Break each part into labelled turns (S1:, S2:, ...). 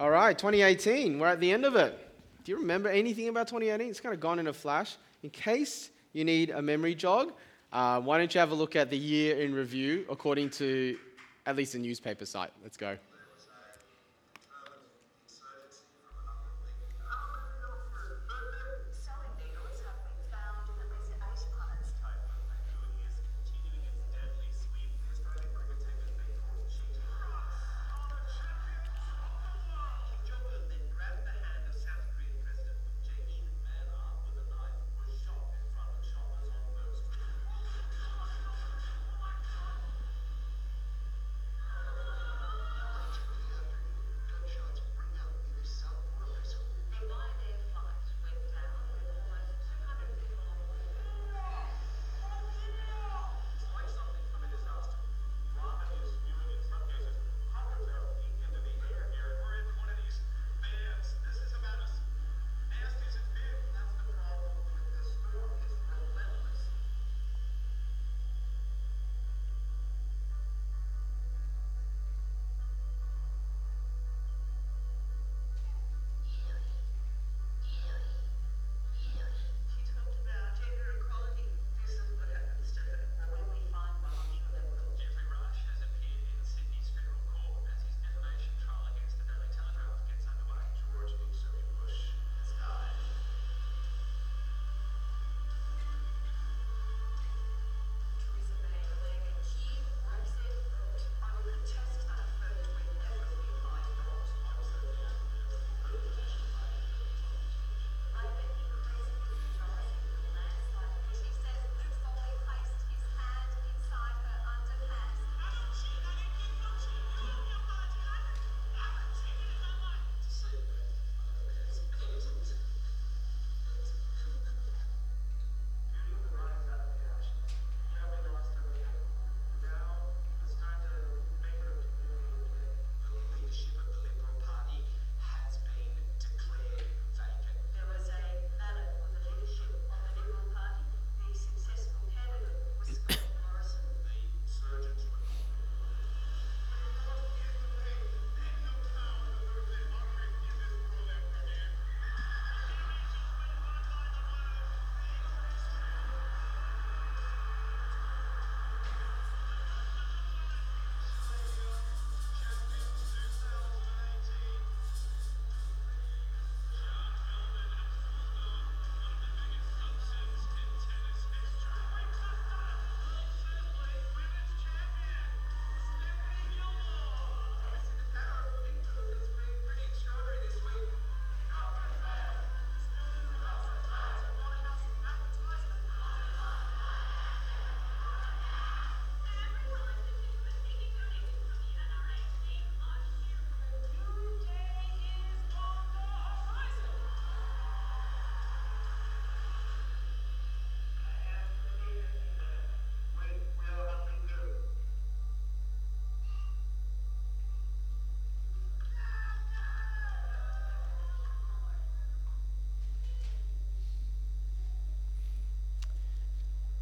S1: All right, 2018, we're at the end of it. Do you remember anything about 2018? It's kind of gone in a flash. In case you need a memory jog, uh, why don't you have a look at the year in review according to at least a newspaper site? Let's go.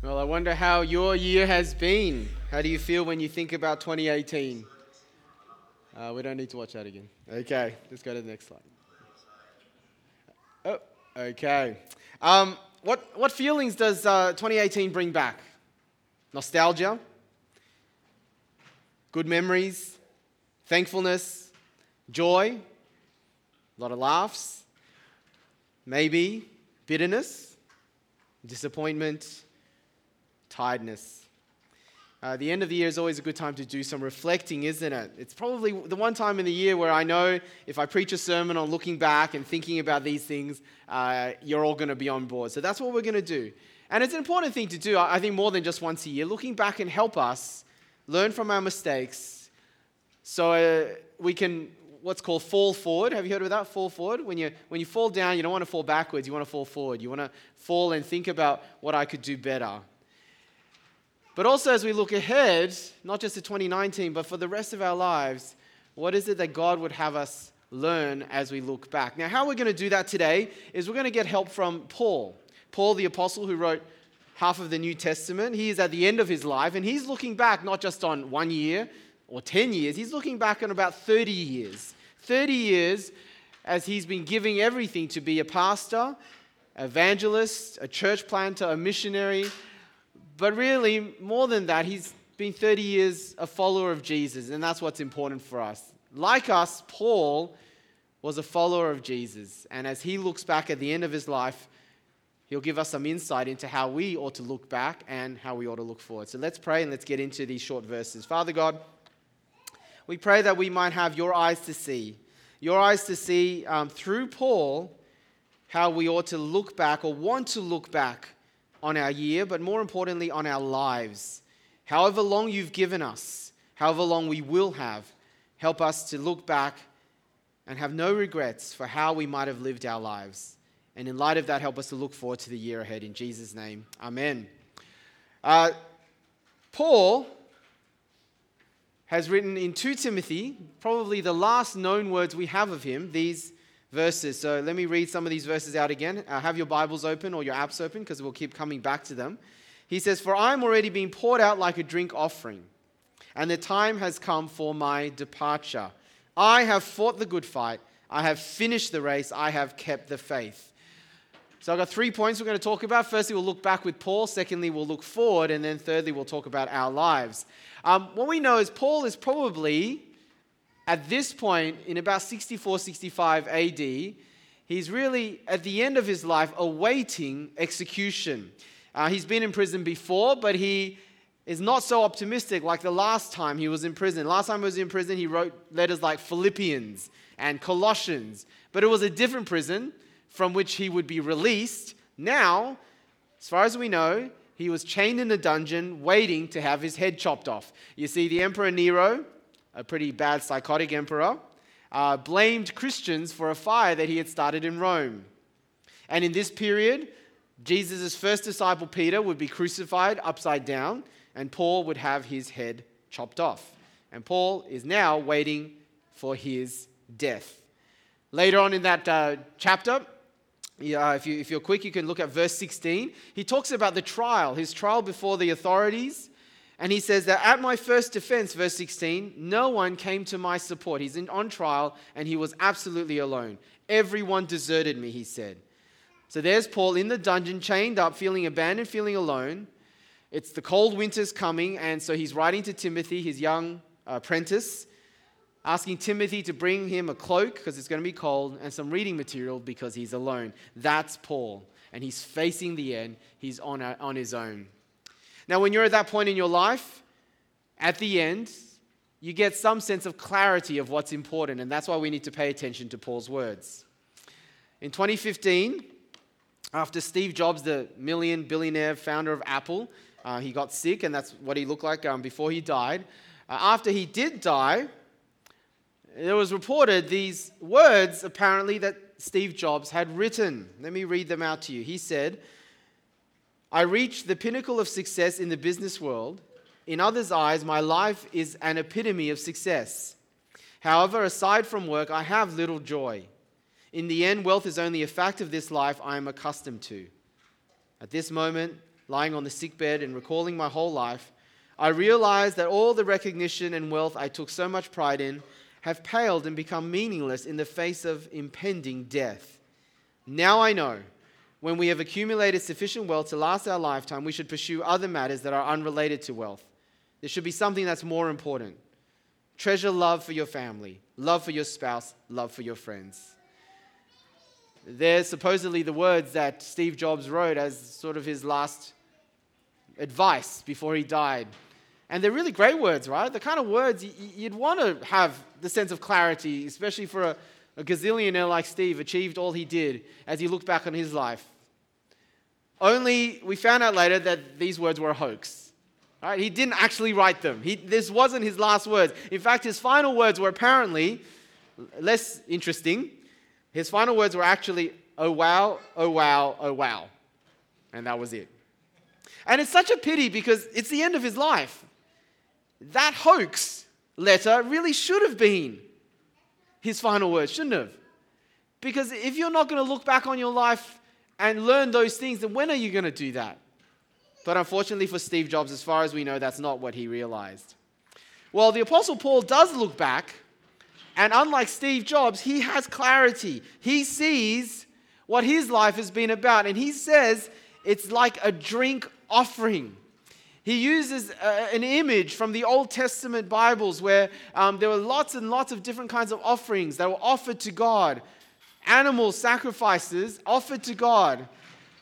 S1: Well, I wonder how your year has been. How do you feel when you think about 2018? Uh, we don't need to watch that again. Okay, let's go to the next slide. Oh, okay. Um, what, what feelings does uh, 2018 bring back? Nostalgia? Good memories? Thankfulness? Joy? A lot of laughs? Maybe bitterness? Disappointment? Tiredness. Uh, the end of the year is always a good time to do some reflecting, isn't it? It's probably the one time in the year where I know if I preach a sermon on looking back and thinking about these things, uh, you're all going to be on board. So that's what we're going to do. And it's an important thing to do, I think, more than just once a year. Looking back and help us learn from our mistakes so uh, we can what's called fall forward. Have you heard of that? Fall forward. When you when you fall down, you don't want to fall backwards. You want to fall forward. You want to fall and think about what I could do better. But also, as we look ahead, not just to 2019, but for the rest of our lives, what is it that God would have us learn as we look back? Now, how we're going to do that today is we're going to get help from Paul. Paul, the apostle who wrote half of the New Testament, he is at the end of his life, and he's looking back not just on one year or 10 years, he's looking back on about 30 years. 30 years as he's been giving everything to be a pastor, evangelist, a church planter, a missionary. But really, more than that, he's been 30 years a follower of Jesus, and that's what's important for us. Like us, Paul was a follower of Jesus, and as he looks back at the end of his life, he'll give us some insight into how we ought to look back and how we ought to look forward. So let's pray and let's get into these short verses. Father God, we pray that we might have your eyes to see, your eyes to see um, through Paul how we ought to look back or want to look back on our year, but more importantly, on our lives. However long you've given us, however long we will have, help us to look back and have no regrets for how we might have lived our lives. And in light of that, help us to look forward to the year ahead. In Jesus' name, amen. Uh, Paul has written in 2 Timothy, probably the last known words we have of him, these verses. So let me read some of these verses out again. Uh, have your Bibles open or your apps open because we'll keep coming back to them. He says, For I am already being poured out like a drink offering, and the time has come for my departure. I have fought the good fight, I have finished the race, I have kept the faith. So I've got three points we're going to talk about. Firstly, we'll look back with Paul. Secondly, we'll look forward. And then thirdly, we'll talk about our lives. Um, what we know is Paul is probably, at this point, in about 64, 65 AD, he's really at the end of his life awaiting execution. Uh, he's been in prison before, but he is not so optimistic like the last time he was in prison. Last time he was in prison, he wrote letters like Philippians and Colossians, but it was a different prison from which he would be released. Now, as far as we know, he was chained in a dungeon waiting to have his head chopped off. You see, the Emperor Nero, a pretty bad psychotic emperor, uh, blamed Christians for a fire that he had started in Rome. And in this period, Jesus' first disciple, Peter, would be crucified upside down, and Paul would have his head chopped off. And Paul is now waiting for his death. Later on in that uh, chapter, yeah, if, you, if you're quick, you can look at verse 16. He talks about the trial, his trial before the authorities. And he says that at my first defense, verse 16, no one came to my support. He's in, on trial and he was absolutely alone. Everyone deserted me, he said. So there's Paul in the dungeon, chained up, feeling abandoned, feeling alone. It's the cold winter's coming, and so he's writing to Timothy, his young apprentice, asking Timothy to bring him a cloak because it's going to be cold and some reading material because he's alone. That's Paul. And he's facing the end, he's on, on his own. Now, when you're at that point in your life, at the end, you get some sense of clarity of what's important, and that's why we need to pay attention to Paul's words. In 2015, after Steve Jobs, the million billionaire founder of Apple, uh, he got sick, and that's what he looked like um, before he died. Uh, after he did die, there was reported these words apparently that Steve Jobs had written. Let me read them out to you. He said, I reached the pinnacle of success in the business world. In others' eyes, my life is an epitome of success. However, aside from work, I have little joy. In the end, wealth is only a fact of this life I am accustomed to. At this moment, lying on the sick bed and recalling my whole life, I realize that all the recognition and wealth I took so much pride in have paled and become meaningless in the face of impending death. Now I know when we have accumulated sufficient wealth to last our lifetime, we should pursue other matters that are unrelated to wealth. There should be something that's more important. Treasure love for your family, love for your spouse, love for your friends. They're supposedly the words that Steve Jobs wrote as sort of his last advice before he died and they're really great words, right? The kind of words you'd want to have the sense of clarity, especially for a, a gazillionaire like Steve, achieved all he did as he looked back on his life. Only we found out later that these words were a hoax. Right? He didn't actually write them. He, this wasn't his last words. In fact, his final words were apparently less interesting. His final words were actually, oh wow, oh wow, oh wow. And that was it. And it's such a pity because it's the end of his life that hoax letter really should have been his final words, shouldn't have? Because if you're not going to look back on your life and learn those things, then when are you going to do that? But unfortunately for Steve Jobs, as far as we know, that's not what he realized. Well, the Apostle Paul does look back And unlike Steve Jobs, he has clarity. He sees what his life has been about. And he says it's like a drink offering. He uses uh, an image from the Old Testament Bibles where um, there were lots and lots of different kinds of offerings that were offered to God, animal sacrifices offered to God.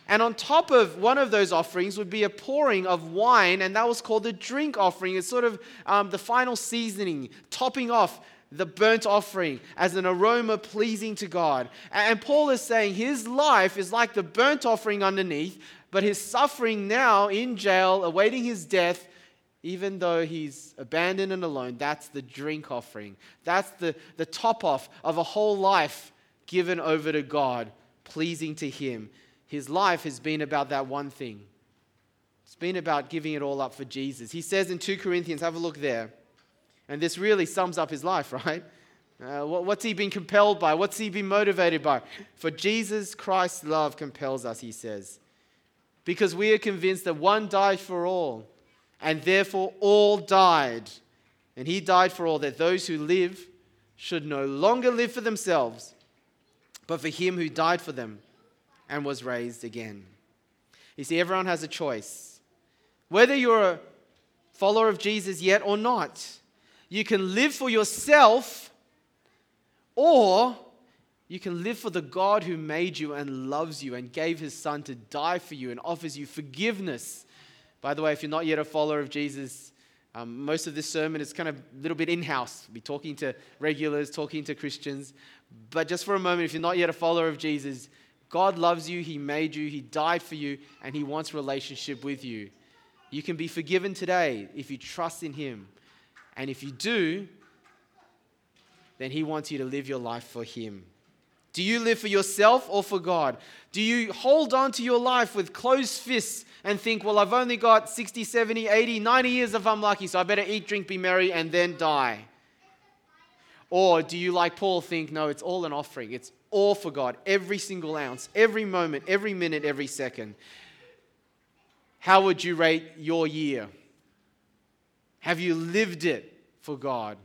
S1: And on top of one of those offerings would be a pouring of wine, and that was called the drink offering. It's sort of um, the final seasoning, topping off the burnt offering as an aroma pleasing to God. And Paul is saying his life is like the burnt offering underneath, but his suffering now in jail, awaiting his death, even though he's abandoned and alone, that's the drink offering. That's the, the top off of a whole life given over to God, pleasing to him. His life has been about that one thing. It's been about giving it all up for Jesus. He says in 2 Corinthians, have a look there. And this really sums up his life, right? Uh, what, what's he been compelled by? What's he been motivated by? For Jesus Christ's love compels us, he says. Because we are convinced that one died for all, and therefore all died. And he died for all, that those who live should no longer live for themselves, but for him who died for them and was raised again. You see, everyone has a choice. Whether you're a follower of Jesus yet or not, you can live for yourself, or you can live for the God who made you and loves you and gave his son to die for you and offers you forgiveness. By the way, if you're not yet a follower of Jesus, um, most of this sermon is kind of a little bit in house. Be talking to regulars, talking to Christians. But just for a moment, if you're not yet a follower of Jesus, God loves you, He made you, He died for you, and He wants relationship with you. You can be forgiven today if you trust in Him. And if you do, then He wants you to live your life for Him. Do you live for yourself or for God? Do you hold on to your life with closed fists and think, well, I've only got 60, 70, 80, 90 years if I'm lucky, so I better eat, drink, be merry, and then die? Or do you, like Paul, think, no, it's all an offering? It's all for God, every single ounce, every moment, every minute, every second. How would you rate your year? Have you lived it for God?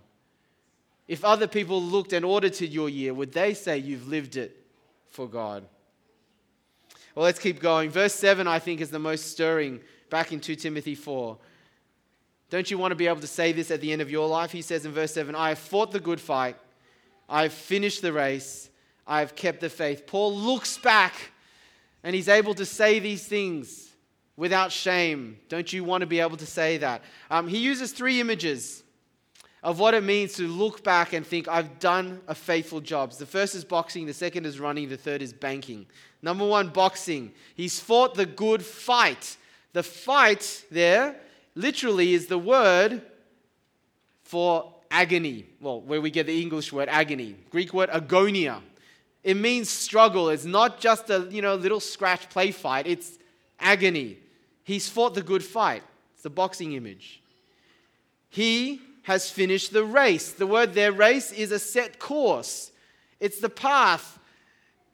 S1: If other people looked and audited your year, would they say you've lived it for God? Well, let's keep going. Verse 7, I think, is the most stirring back in 2 Timothy 4. Don't you want to be able to say this at the end of your life? He says in verse 7 I have fought the good fight, I have finished the race, I have kept the faith. Paul looks back and he's able to say these things without shame. Don't you want to be able to say that? Um, he uses three images of what it means to look back and think, I've done a faithful job. The first is boxing, the second is running, the third is banking. Number one, boxing. He's fought the good fight. The fight there literally is the word for agony. Well, where we get the English word agony, Greek word agonia. It means struggle. It's not just a you know little scratch play fight. It's agony. He's fought the good fight. It's the boxing image. He has finished the race. The word there, race, is a set course. It's the path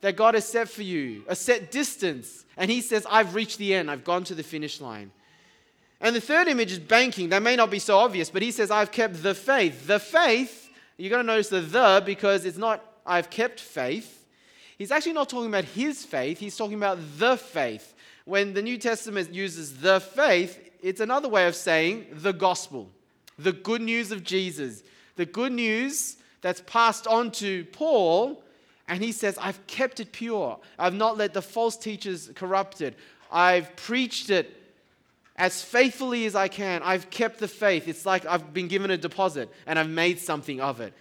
S1: that God has set for you, a set distance. And he says, I've reached the end, I've gone to the finish line. And the third image is banking. That may not be so obvious, but he says, I've kept the faith. The faith, you're going to notice the the because it's not, I've kept faith. He's actually not talking about his faith, he's talking about the faith when the New Testament uses the faith, it's another way of saying the gospel, the good news of Jesus, the good news that's passed on to Paul. And he says, I've kept it pure. I've not let the false teachers corrupt it. I've preached it as faithfully as I can. I've kept the faith. It's like I've been given a deposit and I've made something of it.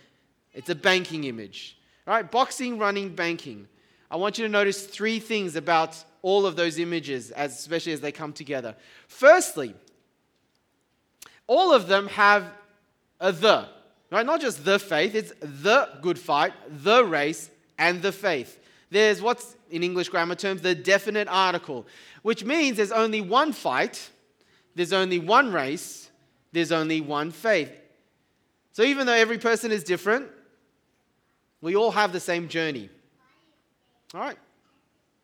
S1: It's a banking image. All right, boxing, running, banking. I want you to notice three things about all of those images, especially as they come together. Firstly, all of them have a the, right? Not just the faith, it's the good fight, the race, and the faith. There's what's in English grammar terms the definite article, which means there's only one fight, there's only one race, there's only one faith. So even though every person is different, we all have the same journey. All right?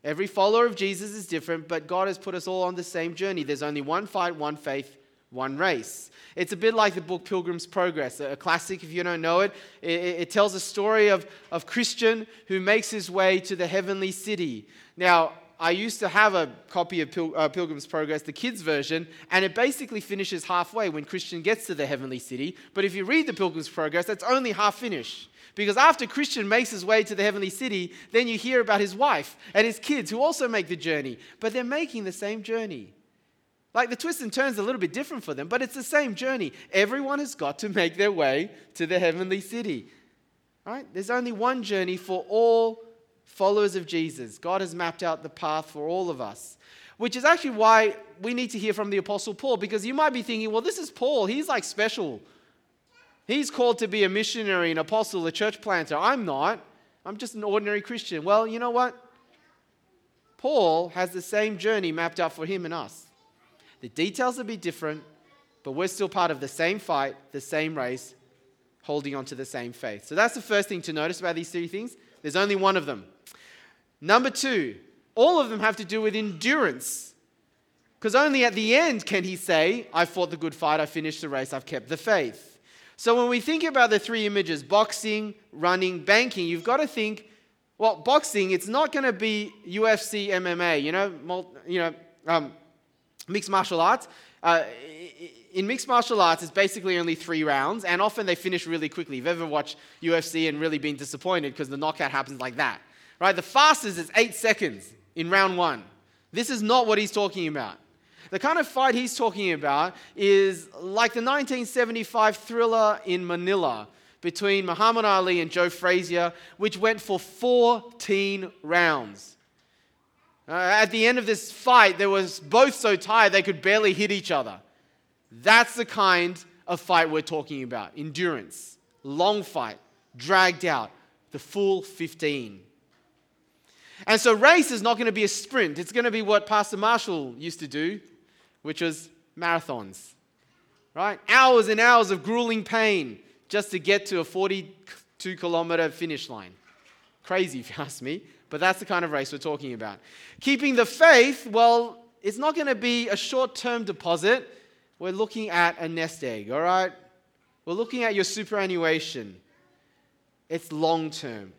S1: Every follower of Jesus is different, but God has put us all on the same journey. There's only one fight, one faith, one race. It's a bit like the book Pilgrim's Progress, a classic if you don't know it. It, tells a story of, of Christian who makes his way to the heavenly city. Now, I used to have a copy of Pil- uh, Pilgrim's Progress, the kids' version, and it basically finishes halfway when Christian gets to the heavenly city. But if you read the Pilgrim's Progress, that's only half finished. Because after Christian makes his way to the heavenly city, then you hear about his wife and his kids who also make the journey, but they're making the same journey. Like the twists and turns are a little bit different for them, but it's the same journey. Everyone has got to make their way to the heavenly city. Right? There's only one journey for all followers of Jesus. God has mapped out the path for all of us. Which is actually why we need to hear from the Apostle Paul, because you might be thinking, well, this is Paul. He's like special. He's called to be a missionary, an apostle, a church planter. I'm not. I'm just an ordinary Christian. Well, you know what? Paul has the same journey mapped out for him and us. The details will be different, but we're still part of the same fight, the same race, holding on to the same faith. So that's the first thing to notice about these three things. There's only one of them. Number two, all of them have to do with endurance. Because only at the end can he say, I fought the good fight, I finished the race, I've kept the faith. So when we think about the three images boxing, running, banking you've got to think, well, boxing, it's not going to be UFC, MMA, you know, you know um, mixed martial arts. Uh, in mixed martial arts, it's basically only three rounds, and often they finish really quickly. If you've ever watched UFC and really been disappointed because the knockout happens like that, right? The fastest is eight seconds in round one. This is not what he's talking about. The kind of fight he's talking about is like the 1975 thriller in Manila between Muhammad Ali and Joe Frazier, which went for 14 rounds. Uh, at the end of this fight, they were both so tired they could barely hit each other. That's the kind of fight we're talking about endurance, long fight, dragged out, the full 15. And so, race is not going to be a sprint. It's going to be what Pastor Marshall used to do, which was marathons, right? Hours and hours of grueling pain just to get to a 42 kilometer finish line. Crazy, if you ask me. But that's the kind of race we're talking about. Keeping the faith, well, it's not going to be a short term deposit. We're looking at a nest egg, all right? We're looking at your superannuation. It's long term.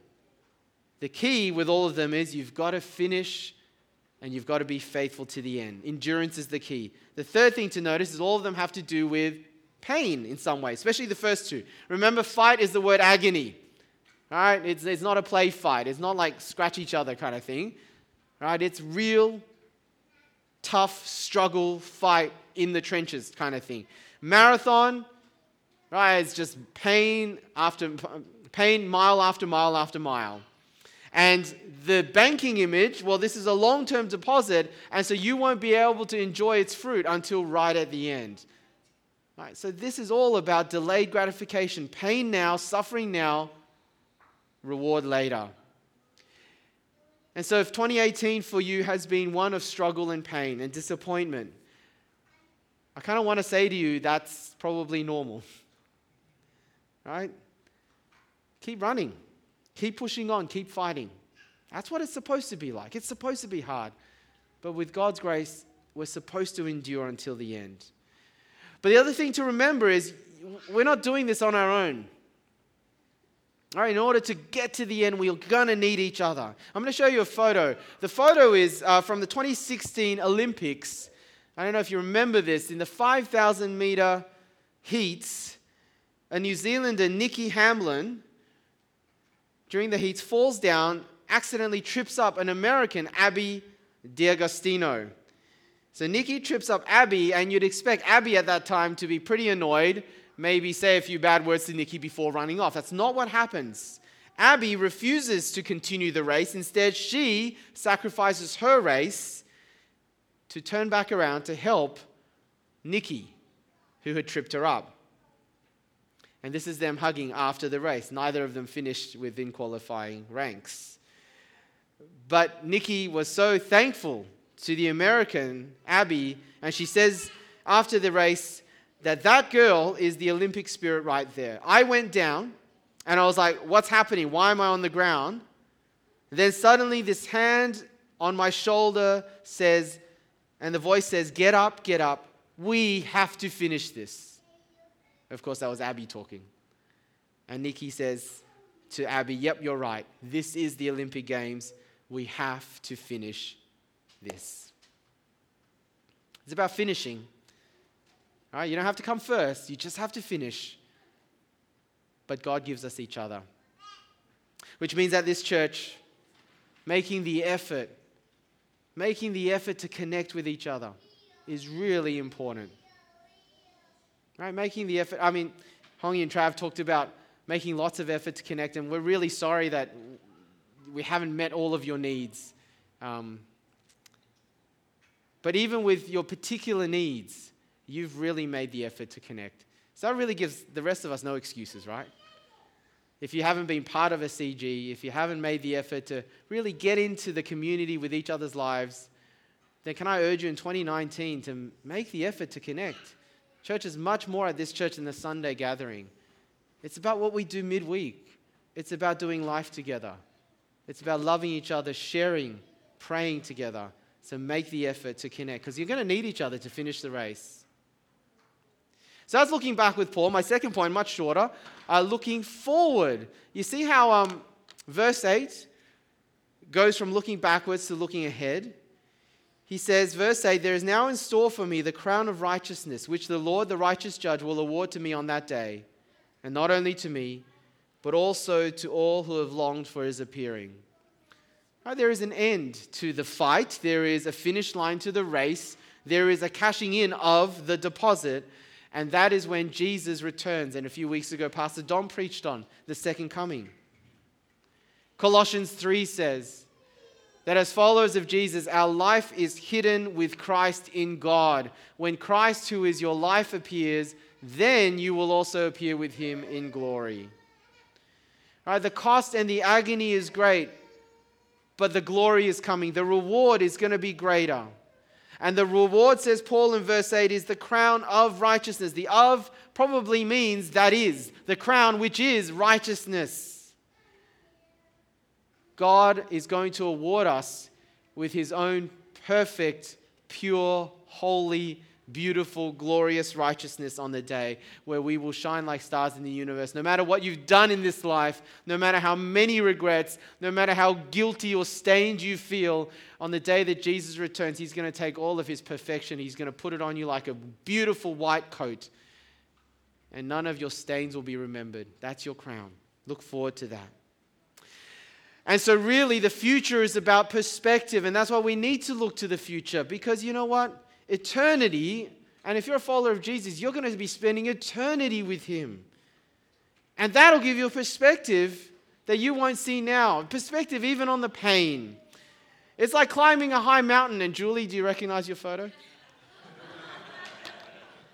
S1: The key with all of them is you've got to finish and you've got to be faithful to the end. Endurance is the key. The third thing to notice is all of them have to do with pain in some way, especially the first two. Remember, fight is the word agony. All right, it's, it's not a play fight. It's not like scratch each other kind of thing. All right, it's real, tough struggle, fight in the trenches kind of thing. Marathon, right, it's just pain after pain, mile after mile after mile. And the banking image, well, this is a long term deposit, and so you won't be able to enjoy its fruit until right at the end. Right, so this is all about delayed gratification pain now, suffering now, reward later. And so, if 2018 for you has been one of struggle and pain and disappointment, I kind of want to say to you that's probably normal. Right? Keep running, keep pushing on, keep fighting. That's what it's supposed to be like. It's supposed to be hard. But with God's grace, we're supposed to endure until the end. But the other thing to remember is we're not doing this on our own. All right, in order to get to the end, we're going to need each other. I'm going to show you a photo. The photo is uh, from the 2016 Olympics. I don't know if you remember this. In the 5,000 meter heats, a New Zealander, Nikki Hamblin, during the heats, falls down, accidentally trips up an American, Abby D'Agostino. So Nikki trips up Abby, and you'd expect Abby at that time to be pretty annoyed maybe say a few bad words to Nikki before running off. That's not what happens. Abby refuses to continue the race. Instead, she sacrifices her race to turn back around to help Nikki, who had tripped her up. And this is them hugging after the race. Neither of them finished within qualifying ranks. But Nikki was so thankful to the American, Abby, and she says after the race, that that girl is the Olympic spirit right there. I went down and I was like, what's happening? Why am I on the ground? And then suddenly this hand on my shoulder says, and the voice says, get up, get up, We have to finish this. Of course, that was Abby talking. And Nikki says to Abby, Yep, you're right. This is the Olympic Games. We have to finish this. It's about finishing. Right, you don't have to come first, you just have to finish. But God gives us each other. Which means that this church, making the effort, making the effort to connect with each other is really important. Right? Making the effort. I mean, Hongi and Trav talked about making lots of effort to connect, and we're really sorry that we haven't met all of your needs. Um, but even with your particular needs, you've really made the effort to connect. So that really gives the rest of us no excuses, right? If you haven't been part of a CG, if you haven't made the effort to really get into the community with each other's lives, then can I urge you in 2019 to make the effort to connect? Church is much more at this church than the Sunday gathering. It's about what we do midweek, it's about doing life together, it's about loving each other, sharing, praying together. So make the effort to connect because you're going to need each other to finish the race. So that's looking back with Paul. My second point, much shorter, uh, looking forward. You see how um, verse 8 goes from looking backwards to looking ahead? He says, verse 8, There is now in store for me the crown of righteousness, which the Lord, the righteous judge, will award to me on that day. And not only to me, but also to all who have longed for his appearing. Right, there is an end to the fight, there is a finish line to the race, there is a cashing in of the deposit, and that is when Jesus returns. And a few weeks ago, Pastor Don preached on the second coming. Colossians 3 says, that as followers of Jesus, our life is hidden with Christ in God. When Christ, who is your life, appears, then you will also appear with him in glory. All right, the cost and the agony is great, but the glory is coming. The reward is going to be greater. And the reward, says Paul in verse 8, is the crown of righteousness. The of probably means that is, the crown which is righteousness. God is going to award us with his own perfect, pure, holy, beautiful, glorious righteousness on the day where we will shine like stars in the universe. No matter what you've done in this life, no matter how many regrets, no matter how guilty or stained you feel, on the day that Jesus returns, He's going to take all of His perfection, He's going to put it on you like a beautiful white coat, and none of your stains will be remembered. That's your crown. Look forward to that. And so, really, the future is about perspective. And that's why we need to look to the future. Because you know what? Eternity, and if you're a follower of Jesus, you're going to be spending eternity with Him. And that'll give you a perspective that you won't see now. Perspective even on the pain. It's like climbing a high mountain. And Julie, do you recognize your photo?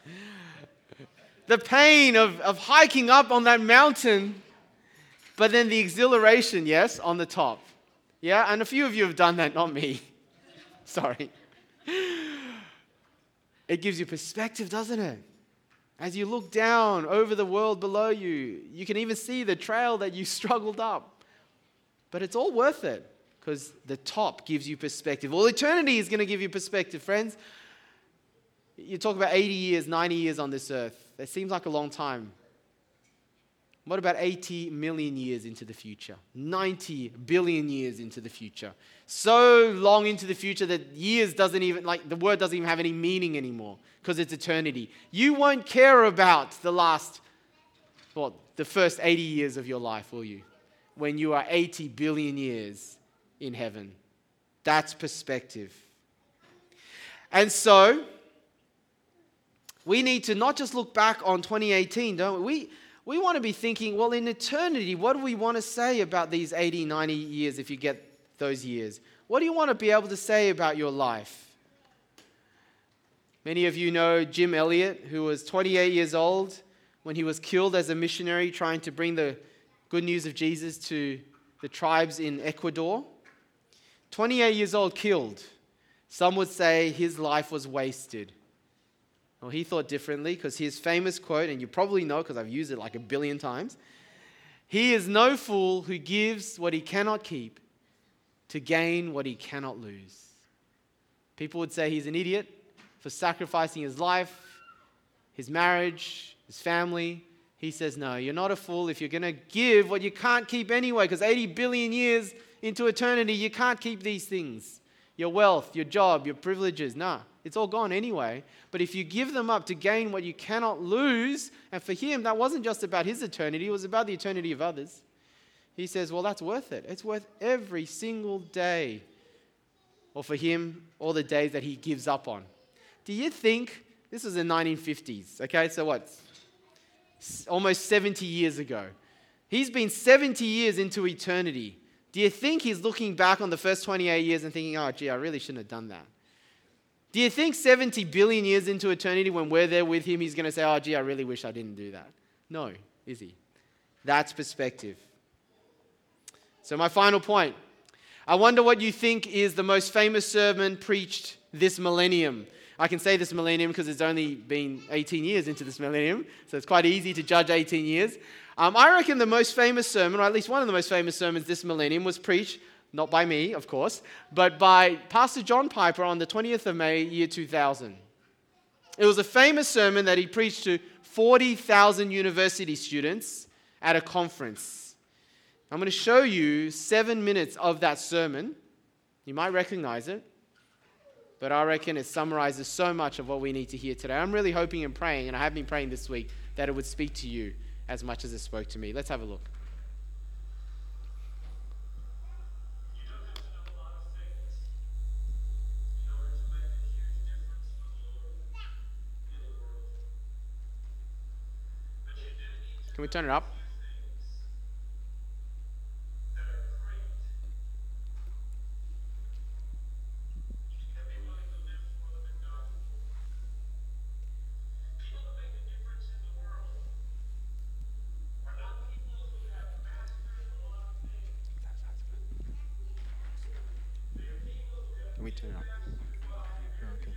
S1: the pain of, of hiking up on that mountain but then the exhilaration, yes, on the top. Yeah, and a few of you have done that, not me. Sorry. It gives you perspective, doesn't it? As you look down over the world below you, you can even see the trail that you struggled up. But it's all worth it because the top gives you perspective. Well, eternity is going to give you perspective, friends. You talk about 80 years, 90 years on this earth. It seems like a long time. What about 80 million years into the future? 90 billion years into the future? So long into the future that years doesn't even, like, the word doesn't even have any meaning anymore because it's eternity. You won't care about the last, well, the first 80 years of your life, will you? When you are 80 billion years in heaven. That's perspective. And so, we need to not just look back on 2018, don't we? we we want to be thinking, well, in eternity, what do we want to say about these 80, 90 years if you get those years? What do you want to be able to say about your life? Many of you know Jim Elliot, who was 28 years old when he was killed as a missionary trying to bring the good news of Jesus to the tribes in Ecuador. 28 years old, killed. Some would say his life was wasted. Well, he thought differently because his famous quote, and you probably know because I've used it like a billion times He is no fool who gives what he cannot keep to gain what he cannot lose. People would say he's an idiot. for sacrificing his life, his marriage, his family. He says, No, you're not a fool if you're going to give what you can't keep anyway, because 80 billion years into eternity, you can't keep these things your wealth, your job, your privileges. Nah, it's all gone anyway. But if you give them up to gain what you cannot lose, and for him, that wasn't just about his eternity, it was about the eternity of others. He says, Well, that's worth it. It's worth every single day. Or for him, all the days that he gives up on. Do you think this was the 1950s? Okay, so what? Almost 70 years ago. He's been 70 years into eternity. Do you think he's looking back on the first 28 years and thinking, oh, gee, I really shouldn't have done that? Do you think 70 billion years into eternity, when we're there with him, he's going to say, oh, gee, I really wish I didn't do that? No, is he? That's perspective. So, my final point I wonder what you think is the most famous sermon preached this millennium. I can say this millennium because it's only been 18 years into this millennium, so it's quite easy to judge 18 years. Um, I reckon the most famous sermon, or at least one of the most famous sermons this millennium, was preached, not by me, of course, but by Pastor John Piper on the 20th of May, year 2000. It was a famous sermon that he preached to 40,000 university students at a conference. I'm going to show you seven minutes of that sermon. You might recognize it, but I reckon it summarizes so much of what we need to hear today. I'm really hoping and praying, and I have been praying this week, that it would speak to you as much as it spoke to me. Let's have a look. Can we turn it up? okay.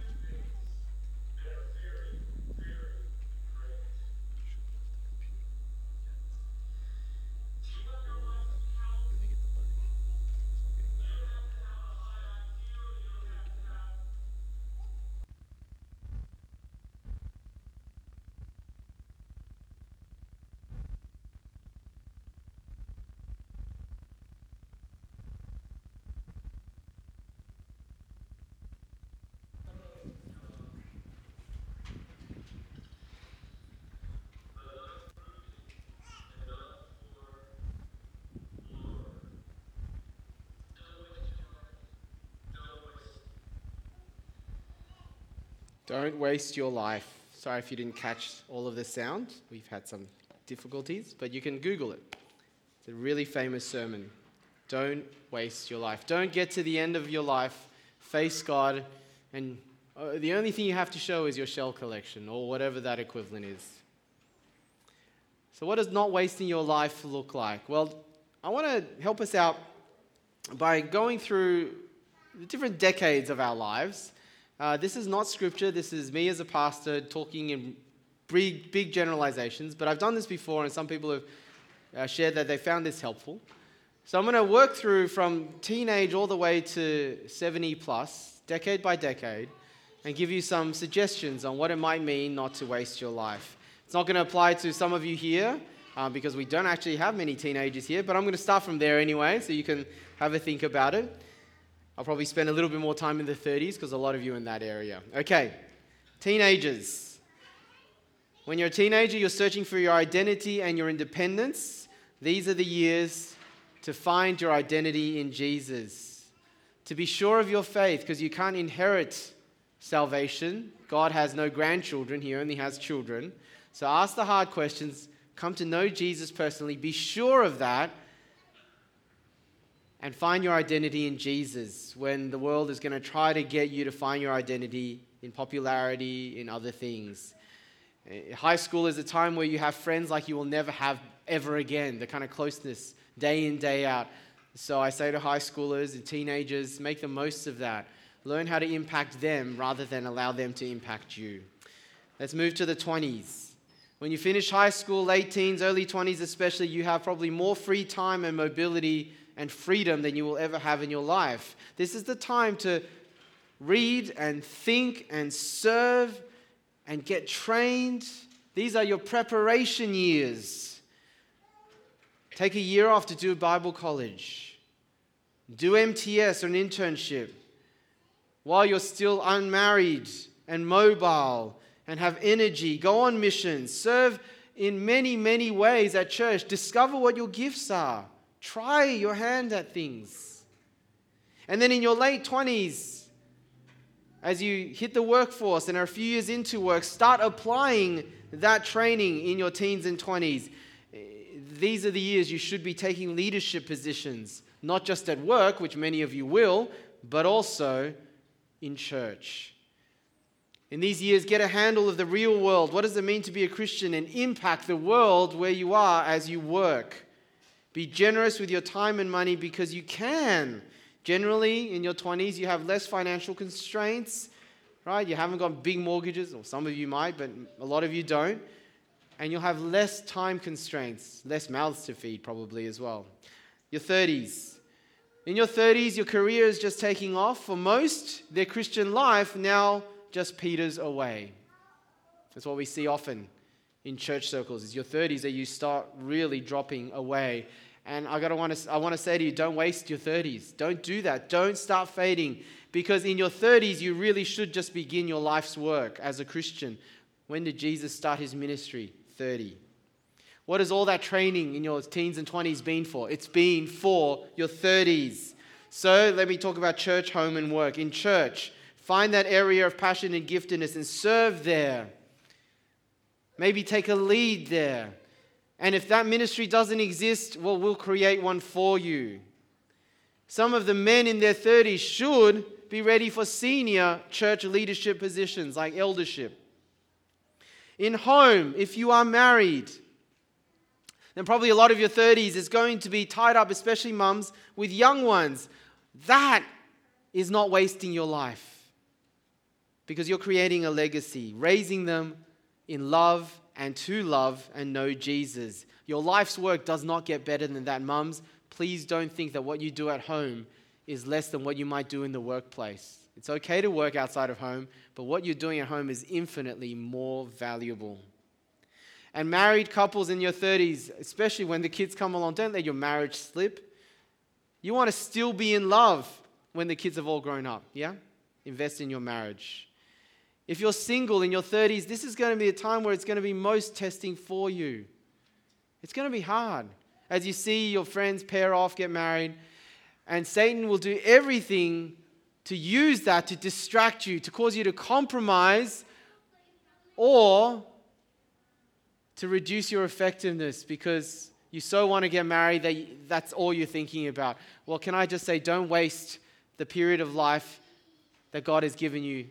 S1: Don't waste your life. Sorry if you didn't catch all of the sound. We've had some difficulties, but you can Google it. It's a really famous sermon. Don't waste your life. Don't get to the end of your life, face God, and uh, the only thing you have to show is your shell collection or whatever that equivalent is. So, what does not wasting your life look like? Well, I want to help us out by going through the different decades of our lives uh, this is not scripture. This is me as a pastor talking in big, big generalizations, but I've done this before, and some people have uh, shared that they found this helpful. So I'm going to work through from teenage all the way to 70 plus, decade by decade, and give you some suggestions on what it might mean not to waste your life. It's not going to apply to some of you here uh, because we don't actually have many teenagers here, but I'm going to start from there anyway so you can have a think about it. I'll probably spend a little bit more time in the 30s because a lot of you in that area. Okay, teenagers. When you're a teenager, you're searching for your identity and your independence. These are the years to find your identity in Jesus. To be sure of your faith because you can't inherit salvation. God has no grandchildren, He only has children. So ask the hard questions, come to know Jesus personally, be sure of that, and find your identity in Jesus when the world is going to try to get you to find your identity in popularity, in other things. Eh, high school is a time where you have friends like you will never have ever again, the kind of closeness day in, day out. So I say to high schoolers and teenagers, make the most of that. Learn how to impact them rather than allow them to impact you. Let's move to the 20s. When you finish high school, late teens, early 20s especially, you have probably more free time and mobility and freedom than you will ever have in your life. This is the time to read and think and serve and get trained. These are your preparation years. Take a year off to do Bible college. Do MTS or an internship while you're still unmarried and mobile and have energy. Go on missions. Serve in many, many ways at church. Discover what your gifts are. Try your hand at things. And then in your late 20s, as you hit the workforce and are a few years into work, start applying that training in your teens and 20s. These are the years you should be taking leadership positions, not just at work, which many of you will, but also in church. In these years, get a handle of the real world. What does it mean to be a Christian and impact the world where you are as you work? Be generous with your time and money because you can. Generally, in your 20s, you have less financial constraints, right? You haven't got big mortgages, or some of you might, but a lot of you don't. And you'll have less time constraints, less mouths to feed, probably as well. Your 30s. In your 30s, your career is just taking off. For most, their Christian life now just peters away. That's what we see often in church circles. Is your 30s that you start really dropping away. And I gotta want to I want to say to you, don't waste your 30s. Don't do that. Don't start fading because in your 30s you really should just begin your life's work as a Christian. When did Jesus start his ministry? 30. What has all that training in your teens and 20s been for? It's been for your 30s. So let me talk about church, home, and work. In church, find that area of passion and giftedness and serve there. Maybe take a lead there. And if that ministry doesn't exist, well, we'll create one for you. Some of the men in their 30s should be ready for senior church leadership positions like eldership. In home, if you are married, then probably a lot of your 30s is going to be tied up, especially mums, with young ones. That is not wasting your life because you're creating a legacy, raising them in love and to love and know Jesus. Your life's work does not get better than that, mums. Please don't think that what you do at home is less than what you might do in the workplace. It's okay to work outside of home, but what you're doing at home is infinitely more valuable. And married couples in your 30s, especially when the kids come along, don't let your marriage slip. You want to still be in love when the kids have all grown up, yeah? Invest in your marriage. If you're single in your 30s, this is going to be a time where it's going to be most testing for you. It's going to be hard as you see your friends pair off, get married, and Satan will do everything to use that to distract you, to cause you to compromise or to reduce your effectiveness because you so want to get married that that's all you're thinking about. Well, can I just say, don't waste the period of life that God has given you.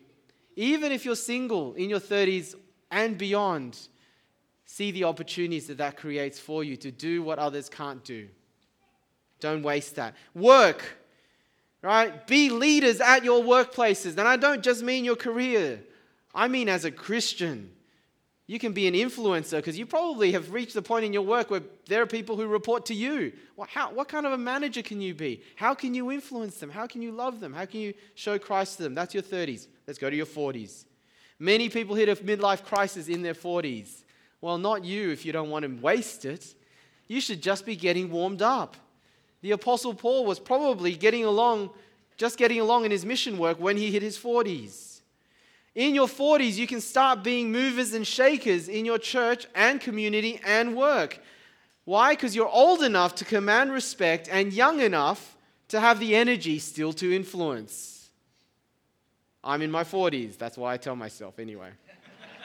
S1: Even if you're single in your 30s and beyond, see the opportunities that that creates for you to do what others can't do. Don't waste that. Work, right? Be leaders at your workplaces. And I don't just mean your career, I mean as a Christian. You can be an influencer because you probably have reached the point in your work where there are people who report to you. How, what kind of a manager can you be? How can you influence them? How can you love them? How can you show Christ to them? That's your 30s. Let's go to your 40s. Many people hit a midlife crisis in their 40s. Well, not you if you don't want to waste it. You should just be getting warmed up. The Apostle Paul was probably getting along, just getting along in his mission work when he hit his 40s. In your 40s, you can start being movers and shakers in your church and community and work. Why? Because you're old enough to command respect and young enough to have the energy still to influence. I'm in my 40s. That's why I tell myself anyway.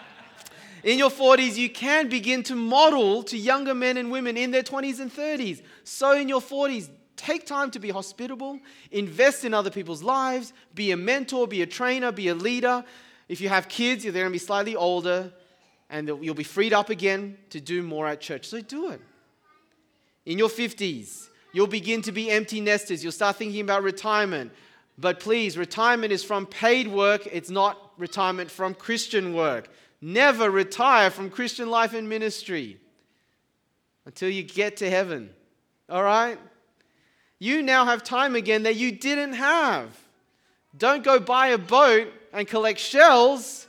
S1: in your 40s, you can begin to model to younger men and women in their 20s and 30s. So, in your 40s, take time to be hospitable, invest in other people's lives, be a mentor, be a trainer, be a leader. If you have kids, they're going to be slightly older and you'll be freed up again to do more at church. So do it. In your 50s, you'll begin to be empty nesters. You'll start thinking about retirement. But please, retirement is from paid work, it's not retirement from Christian work. Never retire from Christian life and ministry until you get to heaven. All right? You now have time again that you didn't have. Don't go buy a boat and collect shells.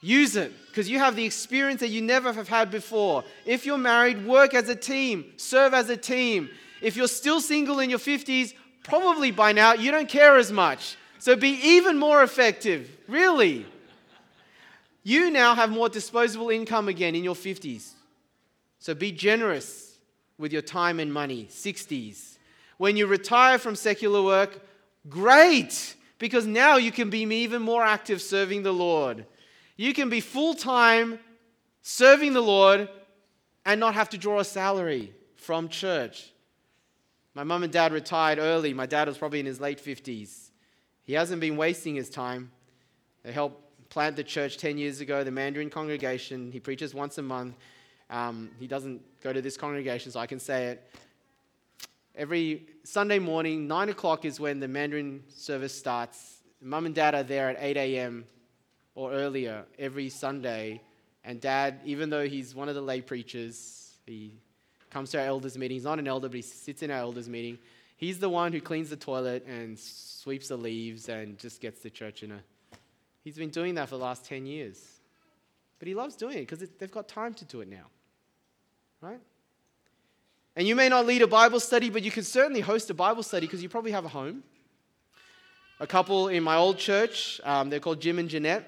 S1: Use it because you have the experience that you never have had before. If you're married, work as a team, serve as a team. If you're still single in your 50s, probably by now you don't care as much. So be even more effective, really. You now have more disposable income again in your 50s. So be generous with your time and money, 60s. When you retire from secular work, great, because now you can be even more active serving the Lord. You can be full time serving the Lord and not have to draw a salary from church. My mum and dad retired early. My dad was probably in his late 50s. He hasn't been wasting his time. They helped plant the church 10 years ago, the Mandarin congregation. He preaches once a month. Um, he doesn't go to this congregation, so I can say it. Every Sunday morning, 9 o'clock is when the Mandarin service starts. Mum and dad are there at 8 a.m. or earlier every Sunday. And dad, even though he's one of the lay preachers, he comes to our elders meeting. He's not an elder, but he sits in our elders meeting. He's the one who cleans the toilet and sweeps the leaves and just gets the church in a. He's been doing that for the last 10 years. But he loves doing it because they've got time to do it now. Right? And you may not lead a Bible study, but you can certainly host a Bible study because you probably have a home. A couple in my old church, um, they're called Jim and Jeanette.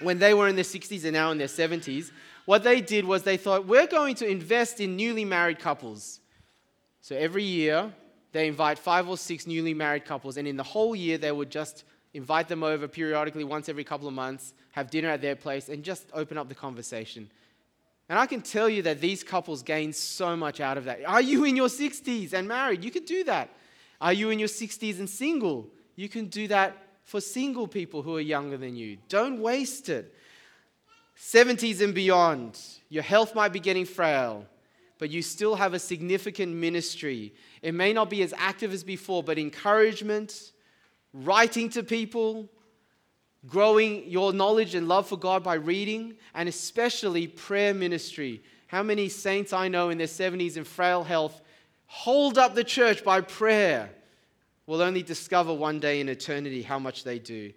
S1: When they were in their 60s and now in their 70s, what they did was they thought, we're going to invest in newly married couples. So every year, they invite five or six newly married couples, and in the whole year, they would just invite them over periodically, once every couple of months, have dinner at their place, and just open up the conversation. And I can tell you that these couples gain so much out of that. Are you in your 60s and married? You can do that. Are you in your 60s and single? You can do that for single people who are younger than you. Don't waste it. 70s and beyond, your health might be getting frail, but you still have a significant ministry. It may not be as active as before, but encouragement, writing to people, growing your knowledge and love for God by reading, and especially prayer ministry. How many saints I know in their 70s in frail health hold up the church by prayer? We'll only discover one day in eternity how much they do.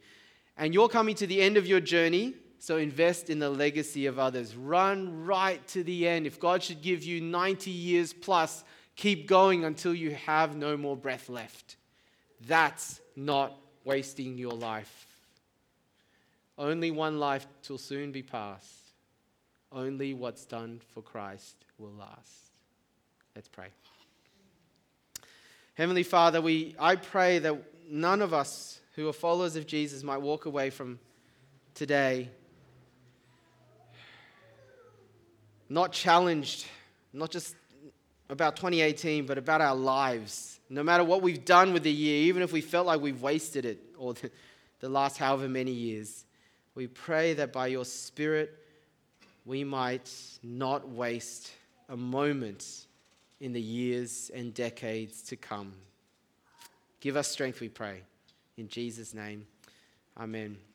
S1: And you're coming to the end of your journey, so invest in the legacy of others. Run right to the end. If God should give you 90 years plus, keep going until you have no more breath left. That's not wasting your life. Only one life till soon be passed. Only what's done for Christ will last. Let's pray. Heavenly Father, we, I pray that none of us who are followers of Jesus might walk away from today not challenged, not just about 2018, but about our lives. No matter what we've done with the year, even if we felt like we've wasted it or the, the last however many years, we pray that by your Spirit we might not waste a moment in the years and decades to come. Give us strength, we pray. In Jesus' name, amen.